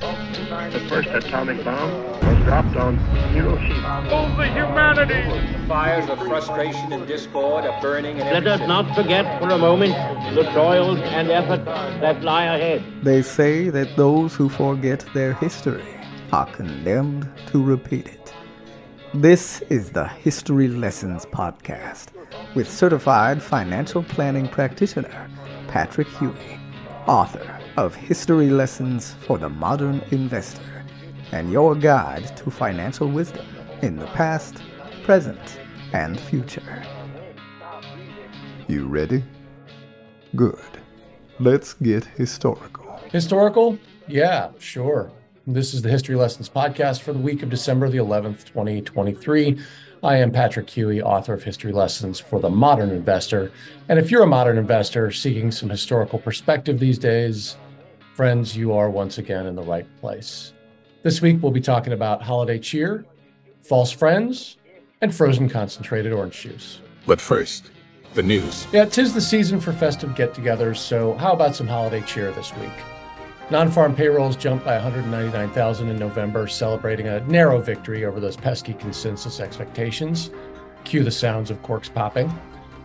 The first atomic bomb was dropped on Hiroshima. Oh, the humanity! The fires of frustration and discord are burning in Let us not forget for a moment the toils and efforts that lie ahead. They say that those who forget their history are condemned to repeat it. This is the History Lessons Podcast with certified financial planning practitioner Patrick Huey, author of History Lessons for the Modern Investor, and your guide to financial wisdom in the past, present, and future. You ready? Good. Let's get historical. Historical? Yeah, sure. This is the History Lessons podcast for the week of December the 11th, 2023. I am Patrick Huey, author of History Lessons for the Modern Investor. And if you're a modern investor seeking some historical perspective these days, friends, you are once again in the right place. This week, we'll be talking about holiday cheer, false friends, and frozen concentrated orange juice. But first, the news. Yeah, tis the season for festive get togethers, so how about some holiday cheer this week? Non farm payrolls jumped by 199,000 in November, celebrating a narrow victory over those pesky consensus expectations. Cue the sounds of corks popping.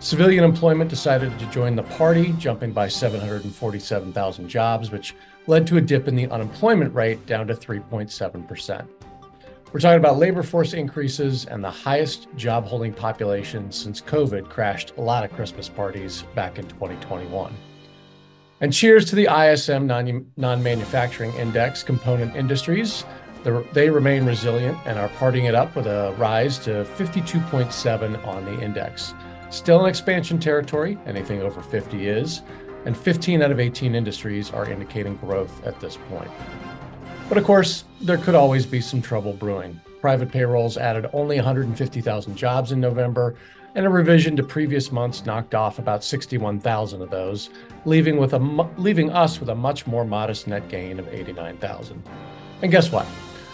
Civilian employment decided to join the party, jumping by 747,000 jobs, which led to a dip in the unemployment rate down to 3.7%. We're talking about labor force increases and the highest job holding population since COVID crashed a lot of Christmas parties back in 2021. And cheers to the ISM non manufacturing index component industries. They remain resilient and are parting it up with a rise to 52.7 on the index. Still in expansion territory, anything over 50 is, and 15 out of 18 industries are indicating growth at this point. But of course, there could always be some trouble brewing. Private payrolls added only 150,000 jobs in November, and a revision to previous months knocked off about 61,000 of those, leaving with a leaving us with a much more modest net gain of 89,000. And guess what?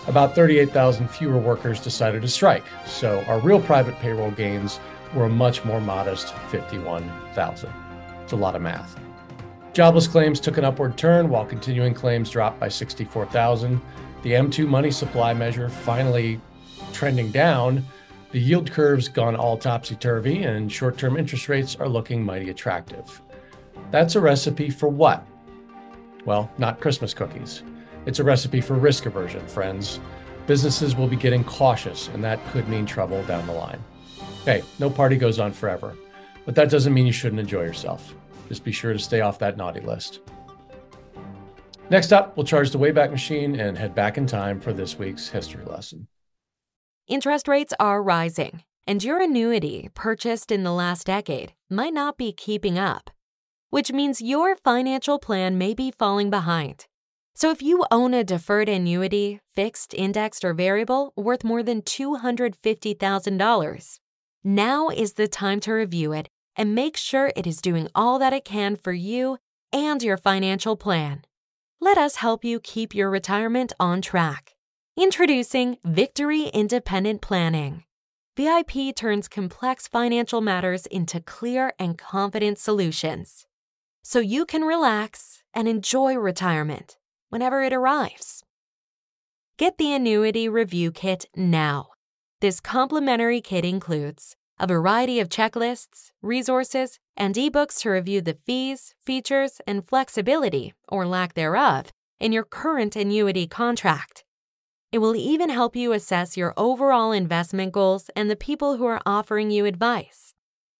About 38,000 fewer workers decided to strike, so our real private payroll gains were a much more modest 51,000. It's a lot of math. Jobless claims took an upward turn while continuing claims dropped by 64,000. The M2 money supply measure finally trending down the yield curve's gone all topsy turvy, and short term interest rates are looking mighty attractive. That's a recipe for what? Well, not Christmas cookies. It's a recipe for risk aversion, friends. Businesses will be getting cautious, and that could mean trouble down the line. Hey, no party goes on forever, but that doesn't mean you shouldn't enjoy yourself. Just be sure to stay off that naughty list. Next up, we'll charge the Wayback Machine and head back in time for this week's history lesson. Interest rates are rising, and your annuity purchased in the last decade might not be keeping up, which means your financial plan may be falling behind. So if you own a deferred annuity, fixed, indexed, or variable worth more than $250,000, now is the time to review it and make sure it is doing all that it can for you and your financial plan. Let us help you keep your retirement on track. Introducing Victory Independent Planning. VIP turns complex financial matters into clear and confident solutions so you can relax and enjoy retirement whenever it arrives. Get the Annuity Review Kit now. This complimentary kit includes a variety of checklists, resources, and ebooks to review the fees, features, and flexibility, or lack thereof, in your current annuity contract. It will even help you assess your overall investment goals and the people who are offering you advice.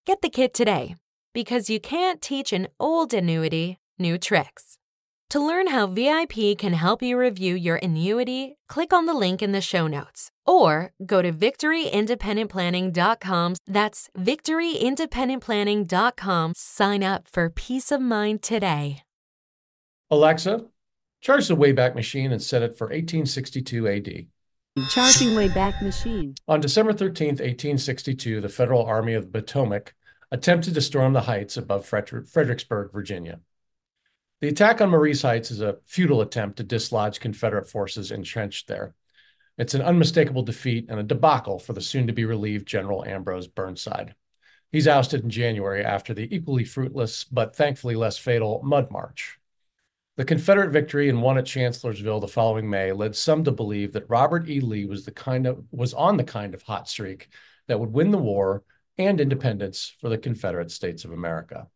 Get the kit today because you can't teach an old annuity new tricks. To learn how VIP can help you review your annuity, click on the link in the show notes or go to victoryindependentplanning.com. That's victoryindependentplanning.com. Sign up for peace of mind today. Alexa, Charge the Wayback Machine and set it for 1862 AD. Charging Wayback Machine. On December 13, 1862, the Federal Army of the Potomac attempted to storm the heights above Fredericksburg, Virginia. The attack on Marye's Heights is a futile attempt to dislodge Confederate forces entrenched there. It's an unmistakable defeat and a debacle for the soon to be relieved General Ambrose Burnside. He's ousted in January after the equally fruitless but thankfully less fatal Mud March. The Confederate victory and one at Chancellorsville the following May led some to believe that Robert E. Lee was the kind of was on the kind of hot streak that would win the war and independence for the Confederate States of America.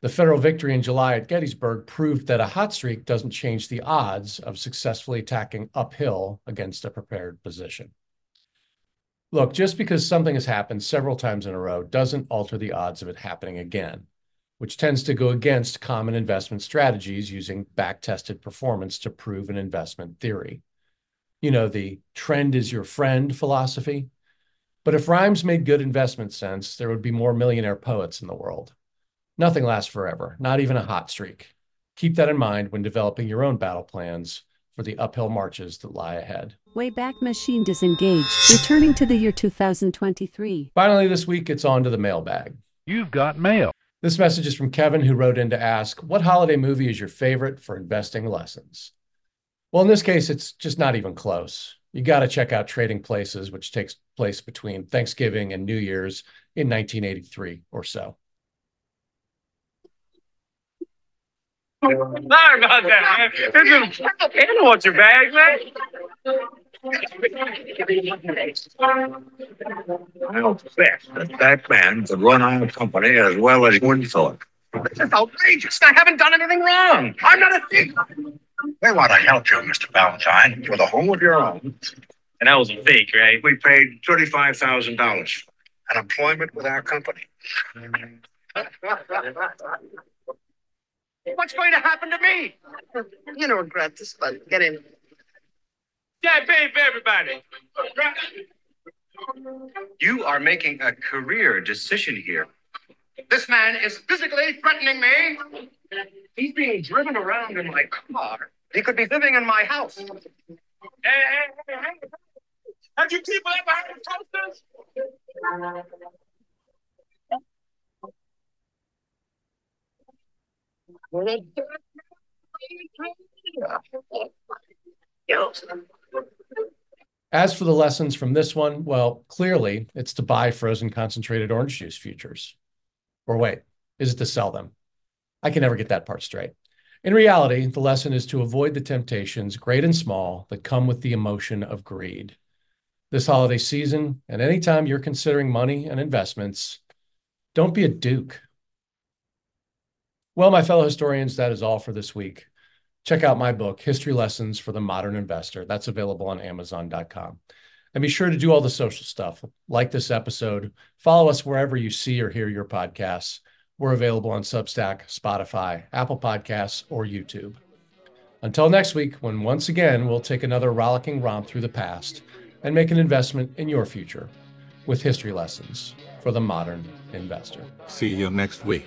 The federal victory in July at Gettysburg proved that a hot streak doesn't change the odds of successfully attacking uphill against a prepared position. Look, just because something has happened several times in a row doesn't alter the odds of it happening again, which tends to go against common investment strategies using back tested performance to prove an investment theory. You know, the trend is your friend philosophy. But if rhymes made good investment sense, there would be more millionaire poets in the world. Nothing lasts forever, not even a hot streak. Keep that in mind when developing your own battle plans for the uphill marches that lie ahead. Wayback Machine disengaged, returning to the year 2023. Finally, this week, it's on to the mailbag. You've got mail. This message is from Kevin, who wrote in to ask, What holiday movie is your favorite for investing lessons? Well, in this case, it's just not even close. You got to check out Trading Places, which takes place between Thanksgiving and New Year's in 1983 or so. Sorry about that, man. This is animal your bag, man. I don't that that man could run our company as well as Winthorpe. This is outrageous. I haven't done anything wrong. I'm not a thief. We want to help you, Mr. Valentine, with a home of your own. And that was a fake, right? We paid thirty-five thousand dollars and employment with our company. What's going to happen to me? You don't regret this, but get in. Yeah, pay for everybody. You are making a career decision here. This man is physically threatening me. He's being driven around in my car. He could be living in my house. Hey, hey, hey, hey. Have you people ever heard of toasters? As for the lessons from this one, well, clearly it's to buy frozen concentrated orange juice futures. Or wait, is it to sell them? I can never get that part straight. In reality, the lesson is to avoid the temptations, great and small, that come with the emotion of greed. This holiday season, and anytime you're considering money and investments, don't be a duke. Well, my fellow historians, that is all for this week. Check out my book, History Lessons for the Modern Investor. That's available on Amazon.com. And be sure to do all the social stuff, like this episode. Follow us wherever you see or hear your podcasts. We're available on Substack, Spotify, Apple Podcasts, or YouTube. Until next week, when once again we'll take another rollicking romp through the past and make an investment in your future with history lessons for the modern investor. See you next week.